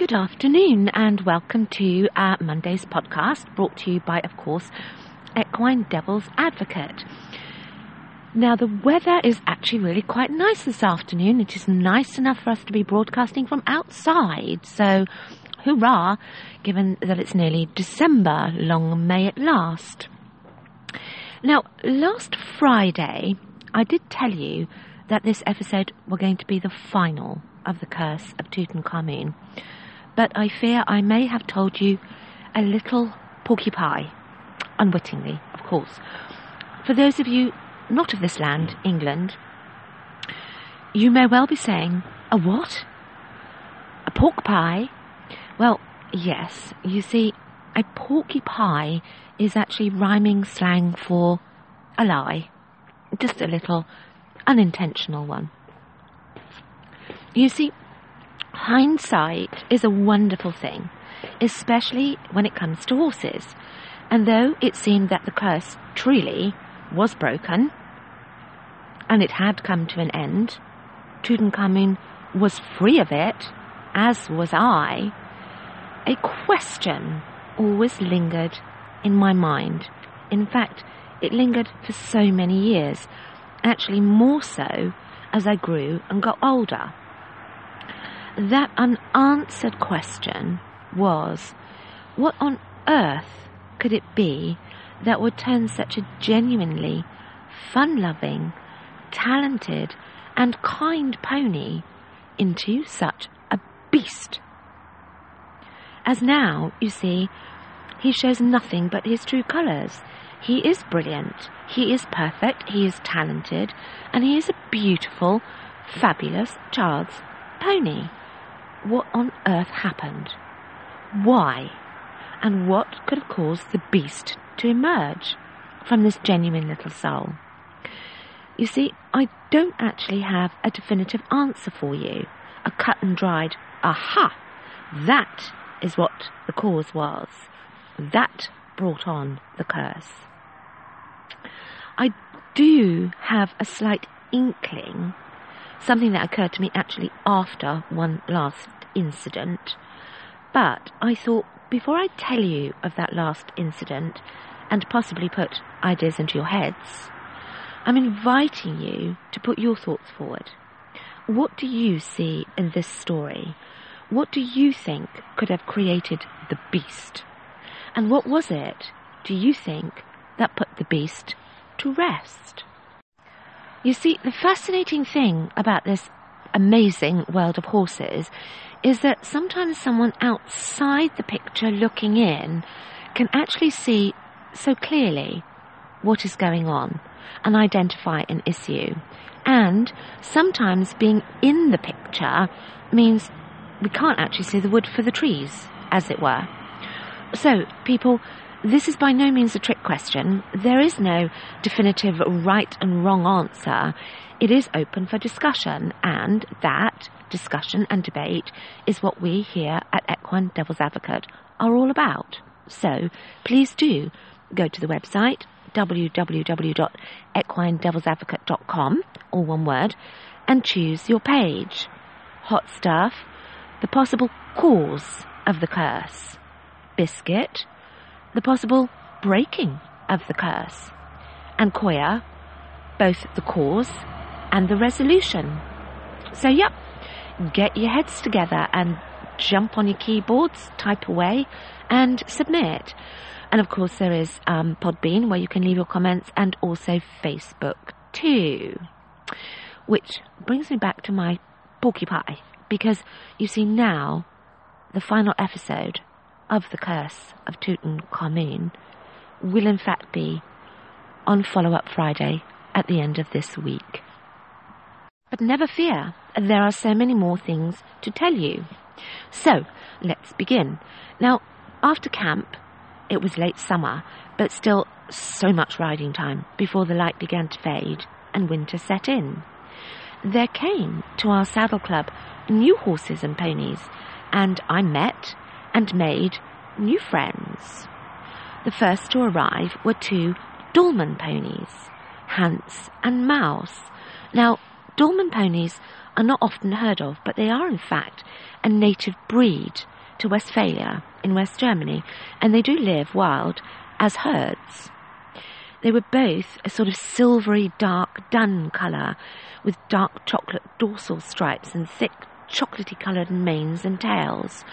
Good afternoon and welcome to uh, Monday's podcast brought to you by, of course, Equine Devil's Advocate. Now, the weather is actually really quite nice this afternoon. It is nice enough for us to be broadcasting from outside. So, hurrah, given that it's nearly December. Long may it last. Now, last Friday, I did tell you that this episode were going to be the final of the curse of Tutankhamun but I fear I may have told you a little porky pie, unwittingly, of course. For those of you not of this land, England, you may well be saying, a what? A pork pie? Well, yes, you see, a porky pie is actually rhyming slang for a lie. Just a little unintentional one. You see, Hindsight is a wonderful thing, especially when it comes to horses. And though it seemed that the curse truly was broken, and it had come to an end, Tutankhamun was free of it, as was I, a question always lingered in my mind. In fact, it lingered for so many years, actually more so as I grew and got older that unanswered question was what on earth could it be that would turn such a genuinely fun loving, talented, and kind pony into such a beast? As now, you see, he shows nothing but his true colours. He is brilliant, he is perfect, he is talented, and he is a beautiful, fabulous child's pony what on earth happened? Why? And what could have caused the beast to emerge from this genuine little soul? You see, I don't actually have a definitive answer for you. A cut and dried, aha! That is what the cause was. That brought on the curse. I do have a slight inkling something that occurred to me actually after one last incident. But I thought before I tell you of that last incident and possibly put ideas into your heads, I'm inviting you to put your thoughts forward. What do you see in this story? What do you think could have created the beast? And what was it, do you think, that put the beast to rest? You see, the fascinating thing about this amazing world of horses is that sometimes someone outside the picture looking in can actually see so clearly what is going on and identify an issue. And sometimes being in the picture means we can't actually see the wood for the trees, as it were. So, people this is by no means a trick question. There is no definitive right and wrong answer. It is open for discussion, and that discussion and debate is what we here at Equine Devil's Advocate are all about. So please do go to the website www.equinedevilsadvocate.com, all one word, and choose your page. Hot stuff, the possible cause of the curse. Biscuit, the possible breaking of the curse, and Koya, both the cause and the resolution. So, yep, get your heads together and jump on your keyboards, type away, and submit. And of course, there is um, Podbean where you can leave your comments, and also Facebook too. Which brings me back to my porky pie, because you see now the final episode of the curse of Tutankhamun will in fact be on Follow Up Friday at the end of this week. But never fear, there are so many more things to tell you. So, let's begin. Now, after camp, it was late summer, but still so much riding time before the light began to fade and winter set in. There came to our saddle club new horses and ponies, and I met and made new friends. The first to arrive were two Dülmen ponies, Hans and Mouse. Now, Dülmen ponies are not often heard of, but they are in fact a native breed to Westphalia in West Germany, and they do live wild as herds. They were both a sort of silvery dark dun colour with dark chocolate dorsal stripes and thick chocolatey coloured manes and tails.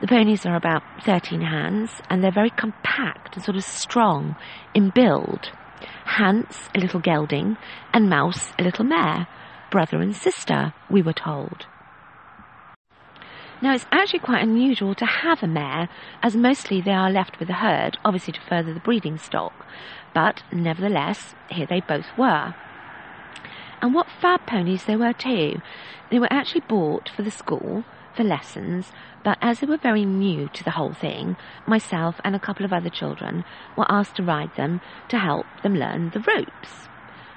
The ponies are about 13 hands and they're very compact and sort of strong in build. Hans, a little gelding, and Mouse, a little mare, brother and sister, we were told. Now, it's actually quite unusual to have a mare, as mostly they are left with a herd, obviously to further the breeding stock. But nevertheless, here they both were. And what fab ponies they were too. They were actually bought for the school, for lessons, but as they were very new to the whole thing, myself and a couple of other children were asked to ride them to help them learn the ropes.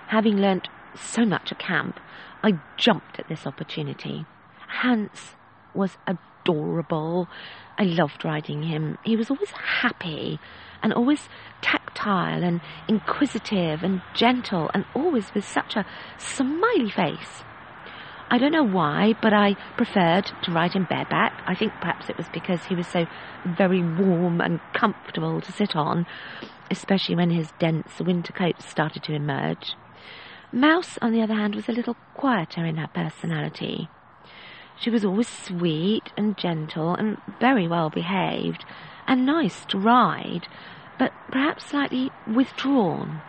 Having learnt so much at camp, I jumped at this opportunity. Hans was adorable. I loved riding him. He was always happy and always tactile and inquisitive and gentle and always with such a smiley face. I don't know why, but I preferred to ride him bareback. I think perhaps it was because he was so very warm and comfortable to sit on, especially when his dense winter coat started to emerge. Mouse, on the other hand, was a little quieter in her personality. She was always sweet and gentle and very well behaved and nice to ride, but perhaps slightly withdrawn.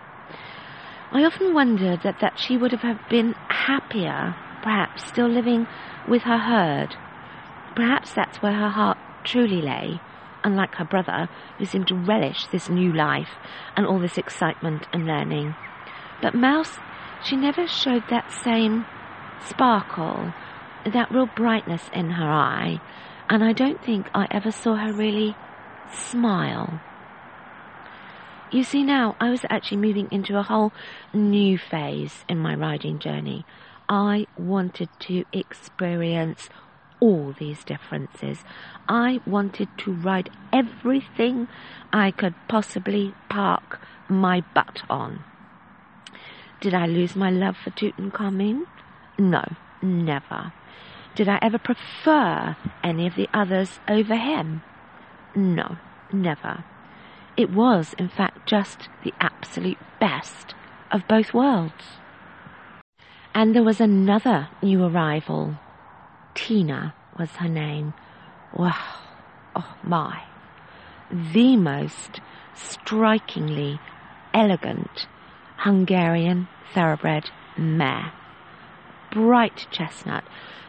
I often wondered that, that she would have been happier, perhaps still living with her herd. Perhaps that's where her heart truly lay, unlike her brother, who seemed to relish this new life and all this excitement and learning. But Mouse, she never showed that same sparkle that real brightness in her eye, and I don't think I ever saw her really smile. You see, now I was actually moving into a whole new phase in my riding journey. I wanted to experience all these differences. I wanted to ride everything I could possibly park my butt on. Did I lose my love for Tutankhamun? No, never. Did I ever prefer any of the others over him? No, never. It was, in fact, just the absolute best of both worlds. And there was another new arrival. Tina was her name. Wow, oh my. The most strikingly elegant Hungarian thoroughbred mare. Bright chestnut,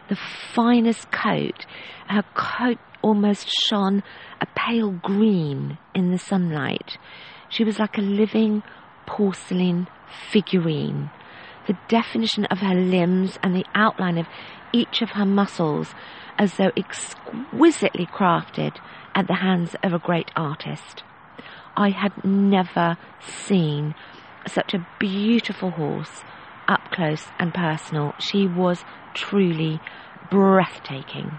the finest coat. Her coat almost shone a pale green in the sunlight. She was like a living porcelain figurine. The definition of her limbs and the outline of each of her muscles as though exquisitely crafted at the hands of a great artist. I had never seen such a beautiful horse up close and personal. She was truly breathtaking.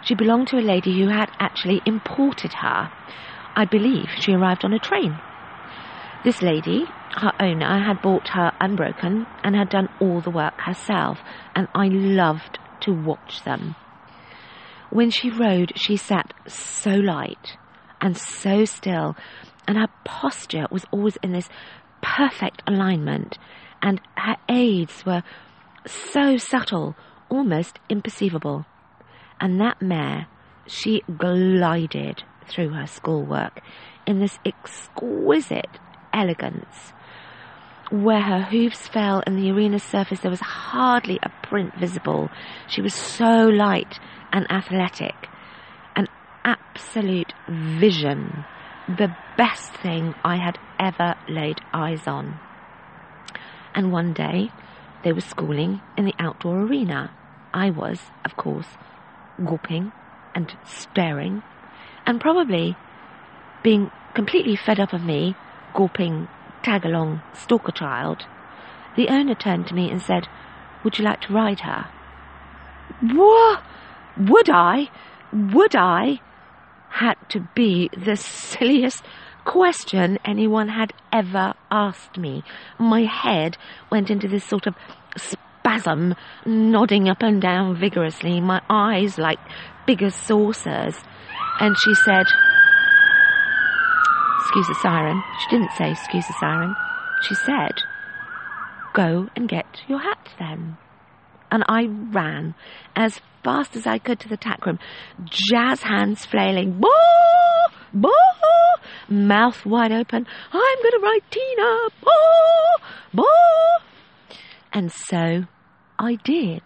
She belonged to a lady who had actually imported her. I believe she arrived on a train. This lady, her owner, had bought her unbroken and had done all the work herself, and I loved to watch them. When she rode, she sat so light and so still, and her posture was always in this perfect alignment, and her aids were so subtle, almost imperceivable. And that mare, she glided through her schoolwork in this exquisite elegance. Where her hoofs fell in the arena surface, there was hardly a print visible. She was so light and athletic. An absolute vision. The best thing I had ever laid eyes on. And one day, they were schooling in the outdoor arena. I was, of course, gulping and staring, and probably being completely fed up of me gulping tag along stalker child. The owner turned to me and said, Would you like to ride her? What? Would I? Would I? Had to be the silliest question anyone had ever asked me. My head went into this sort of spasm, nodding up and down vigorously, my eyes like bigger saucers. And she said, Excuse the siren. She didn't say, Excuse the siren. She said, Go and get your hat then. And I ran as fast as I could to the tack room, jazz hands flailing, boo, boo, mouth wide open. I'm going to write Tina, boo, boo. And so I did.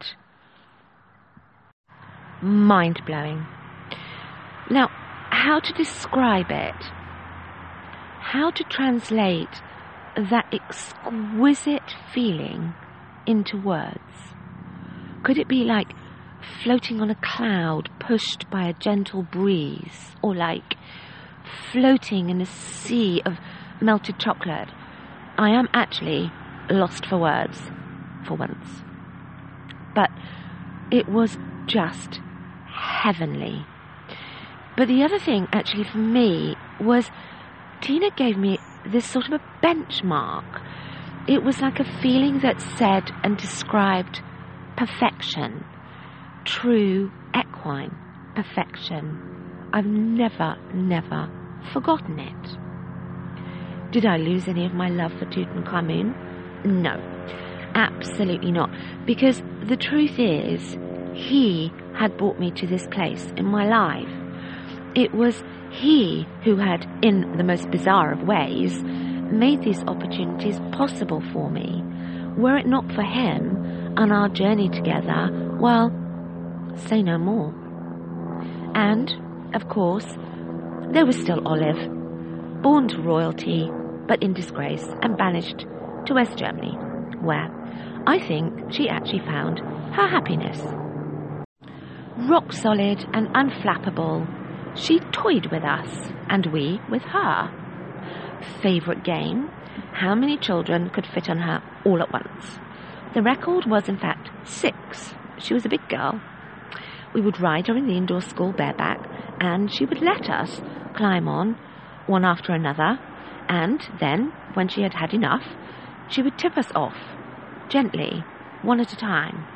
Mind blowing. Now, how to describe it? How to translate that exquisite feeling into words? Could it be like floating on a cloud pushed by a gentle breeze, or like floating in a sea of melted chocolate? I am actually lost for words for once. But it was just heavenly. But the other thing, actually, for me, was Tina gave me this sort of a benchmark. It was like a feeling that said and described perfection, true equine perfection. I've never, never forgotten it. Did I lose any of my love for Tutankhamun? No, absolutely not. Because the truth is, he had brought me to this place in my life. It was he who had, in the most bizarre of ways, made these opportunities possible for me. Were it not for him and our journey together, well, say no more. And, of course, there was still Olive, born to royalty, but in disgrace and banished to West Germany, where I think she actually found her happiness. Rock solid and unflappable, she toyed with us, and we with her. Favourite game? How many children could fit on her all at once? The record was, in fact, six. She was a big girl. We would ride her in the indoor school bareback, and she would let us climb on, one after another, and then, when she had had enough, she would tip us off, gently, one at a time.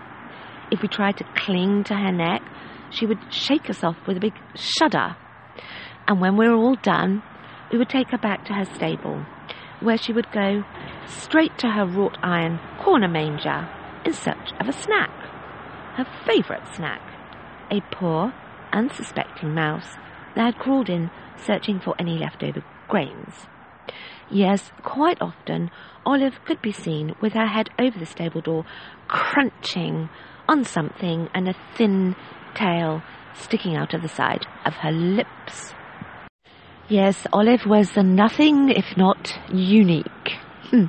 If we tried to cling to her neck, she would shake us off with a big shudder. And when we were all done, we would take her back to her stable, where she would go straight to her wrought iron corner manger in search of a snack. Her favourite snack. A poor, unsuspecting mouse that had crawled in searching for any leftover grains. Yes, quite often Olive could be seen with her head over the stable door, crunching on something and a thin tail sticking out of the side of her lips. Yes, Olive was nothing if not unique. Hmm.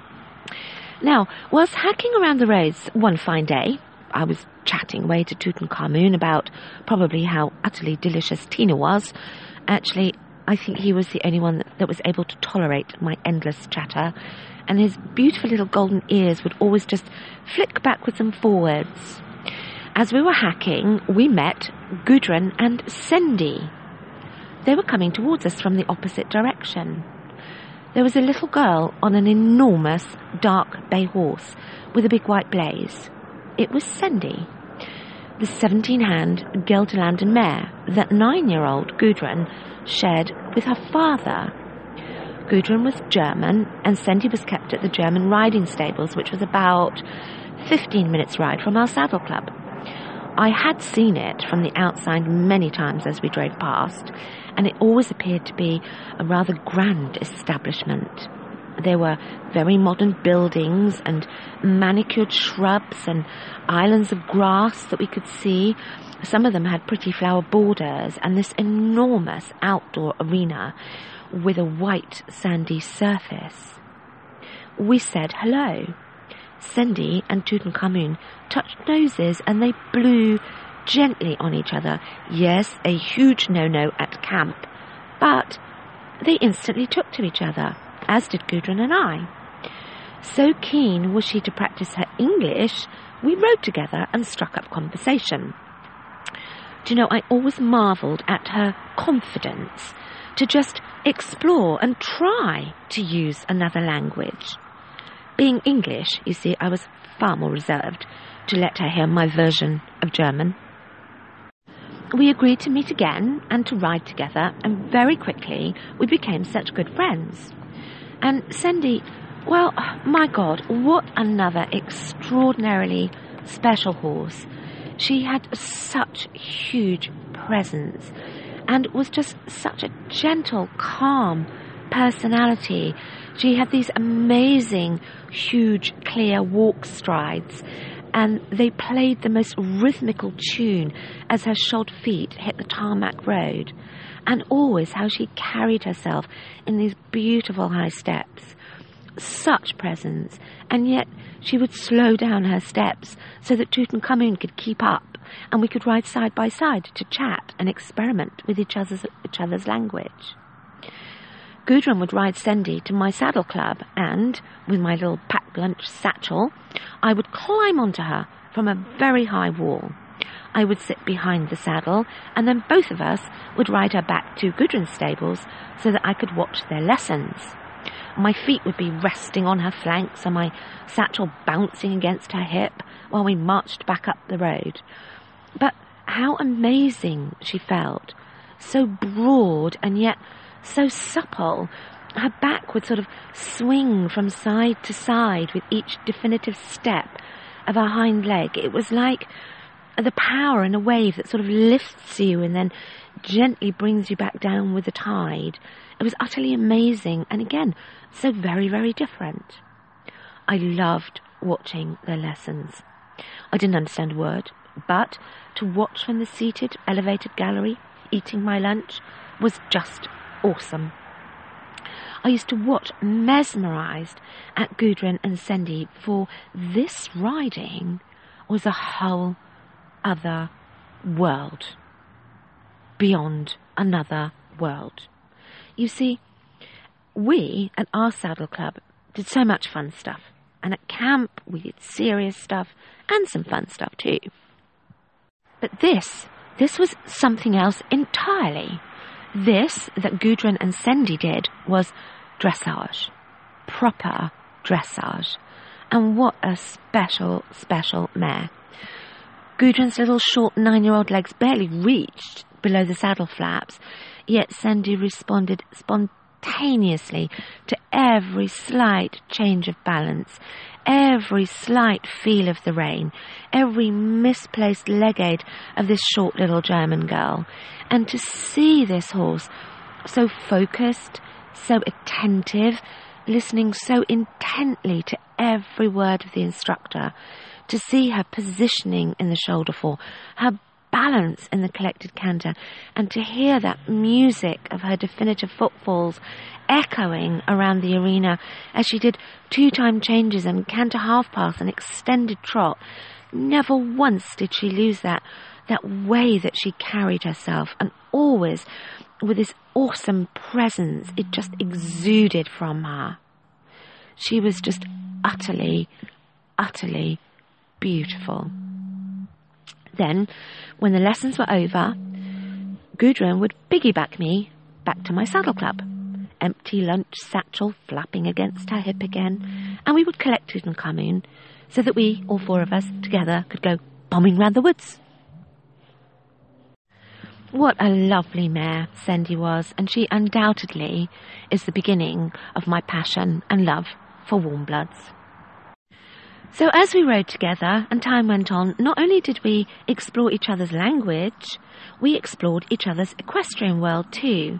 Now, whilst hacking around the roads one fine day, I was chatting away to Tutankhamun about probably how utterly delicious Tina was. Actually, I think he was the only one that, that was able to tolerate my endless chatter, and his beautiful little golden ears would always just flick backwards and forwards. As we were hacking, we met Gudrun and Cindy. They were coming towards us from the opposite direction. There was a little girl on an enormous dark bay horse with a big white blaze. It was Cindy, the 17 hand Gelderlander mare that nine year old Gudrun shared with her father. Gudrun was German, and Cindy was kept at the German riding stables, which was about 15 minutes' ride from our saddle club. I had seen it from the outside many times as we drove past, and it always appeared to be a rather grand establishment. There were very modern buildings and manicured shrubs and islands of grass that we could see. Some of them had pretty flower borders and this enormous outdoor arena with a white sandy surface. We said hello. Sendy and Tutankhamun touched noses and they blew gently on each other. Yes, a huge no-no at camp. But they instantly took to each other, as did Gudrun and I. So keen was she to practice her English, we rode together and struck up conversation. Do you know, I always marvelled at her confidence to just explore and try to use another language. Being English, you see, I was far more reserved to let her hear my version of German. We agreed to meet again and to ride together, and very quickly we became such good friends. And Sandy, well, my God, what another extraordinarily special horse. She had such huge presence and was just such a gentle, calm personality. She had these amazing, huge, clear walk strides and they played the most rhythmical tune as her shod feet hit the tarmac road, and always how she carried herself in these beautiful high steps. Such presence, and yet she would slow down her steps so that Tutankhamun could keep up, and we could ride side by side to chat and experiment with each other's, each other's language. Gudrun would ride Sendy to my saddle club, and, with my little packed lunch satchel, I would climb onto her from a very high wall. I would sit behind the saddle, and then both of us would ride her back to Gudrun's stables so that I could watch their lessons. My feet would be resting on her flanks and my satchel bouncing against her hip while we marched back up the road. But how amazing she felt! So broad and yet so supple. Her back would sort of swing from side to side with each definitive step of her hind leg. It was like the power in a wave that sort of lifts you and then gently brings you back down with the tide. It was utterly amazing and again, so very, very different. I loved watching their lessons. I didn't understand a word, but to watch from the seated, elevated gallery, eating my lunch, was just awesome. I used to watch mesmerized at Gudrun and Sendy, for this riding was a whole other world. Beyond another world. You see, we at our saddle club did so much fun stuff. And at camp, we did serious stuff and some fun stuff too. But this, this was something else entirely. This that Gudrun and Sendy did was dressage. Proper dressage. And what a special, special mare. Gudrun's little short nine year old legs barely reached below the saddle flaps, yet Sendy responded spontaneously to every slight change of balance, every slight feel of the rein, every misplaced leg aid of this short little German girl. And to see this horse so focused, so attentive, listening so intently to every word of the instructor, to see her positioning in the shoulder fore, her balance in the collected canter, and to hear that music of her definitive footfalls echoing around the arena as she did two time changes and canter half pass and extended trot. Never once did she lose that that way that she carried herself and always with this awesome presence it just exuded from her. She was just utterly, utterly beautiful. Then, when the lessons were over, Gudrun would piggyback me back to my saddle club empty lunch satchel flapping against her hip again, and we would collect Tutankhamun so that we, all four of us, together could go bombing round the woods. What a lovely mare Sandy was, and she undoubtedly is the beginning of my passion and love for warm bloods. So as we rode together and time went on, not only did we explore each other's language, we explored each other's equestrian world too,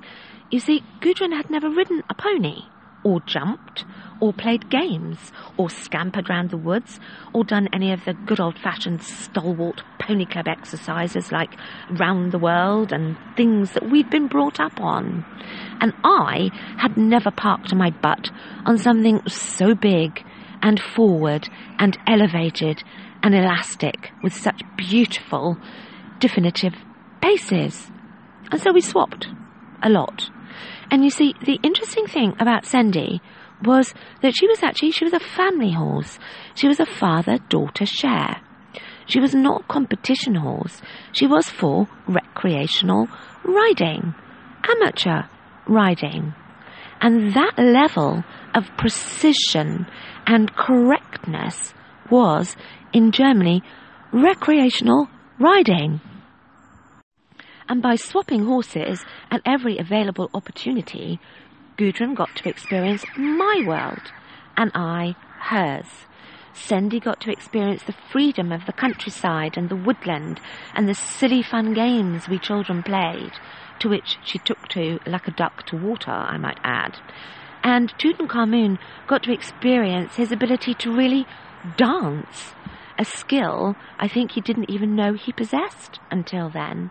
you see, Gudrun had never ridden a pony, or jumped, or played games, or scampered round the woods, or done any of the good old fashioned stalwart pony club exercises like round the world and things that we'd been brought up on. And I had never parked my butt on something so big and forward and elevated and elastic with such beautiful, definitive paces. And so we swapped a lot. And you see, the interesting thing about Sendy was that she was actually, she was a family horse. She was a father-daughter share. She was not competition horse. She was for recreational riding, amateur riding. And that level of precision and correctness was, in Germany, recreational riding. And by swapping horses at every available opportunity, Gudrun got to experience my world, and I hers. Sendy got to experience the freedom of the countryside and the woodland and the silly fun games we children played, to which she took to like a duck to water, I might add. And Tutankhamun got to experience his ability to really dance, a skill I think he didn't even know he possessed until then.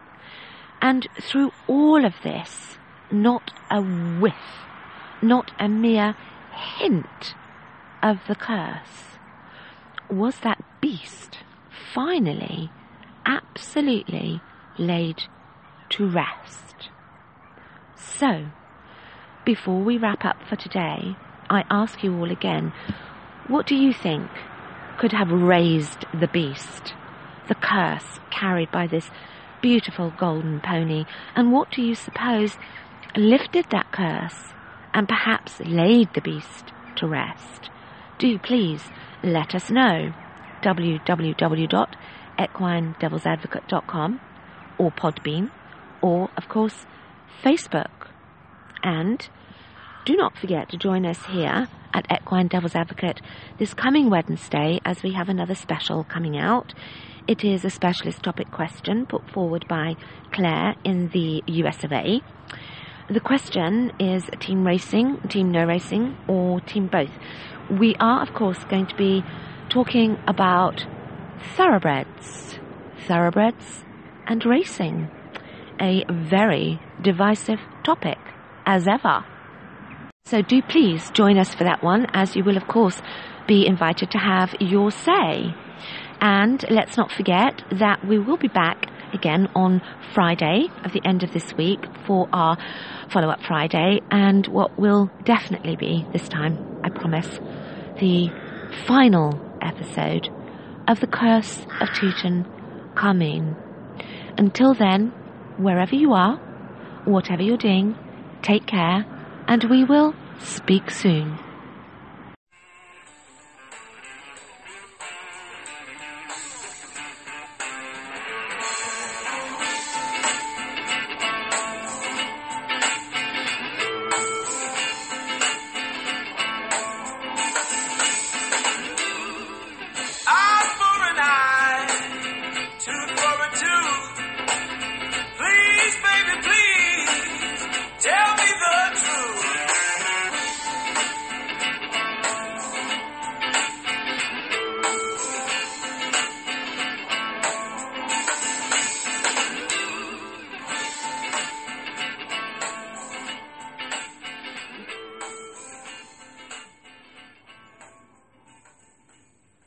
And through all of this, not a whiff, not a mere hint of the curse. Was that beast finally, absolutely laid to rest? So, before we wrap up for today, I ask you all again, what do you think could have raised the beast, the curse carried by this beautiful golden pony, and what do you suppose lifted that curse and perhaps laid the beast to rest? Do please let us know. www.equinedevilsadvocate.com or Podbean or, of course, Facebook. And do not forget to join us here at Equine Devil's Advocate this coming Wednesday as we have another special coming out. It is a specialist topic question put forward by Claire in the US of A. The question is team racing, team no racing, or team both. We are, of course, going to be talking about thoroughbreds, thoroughbreds, and racing. A very divisive topic, as ever. So do please join us for that one, as you will, of course, be invited to have your say. And let's not forget that we will be back again on Friday of the end of this week for our follow up Friday and what will definitely be this time, I promise, the final episode of The Curse of Tutankhamun. Until then, wherever you are, whatever you're doing, take care and we will speak soon.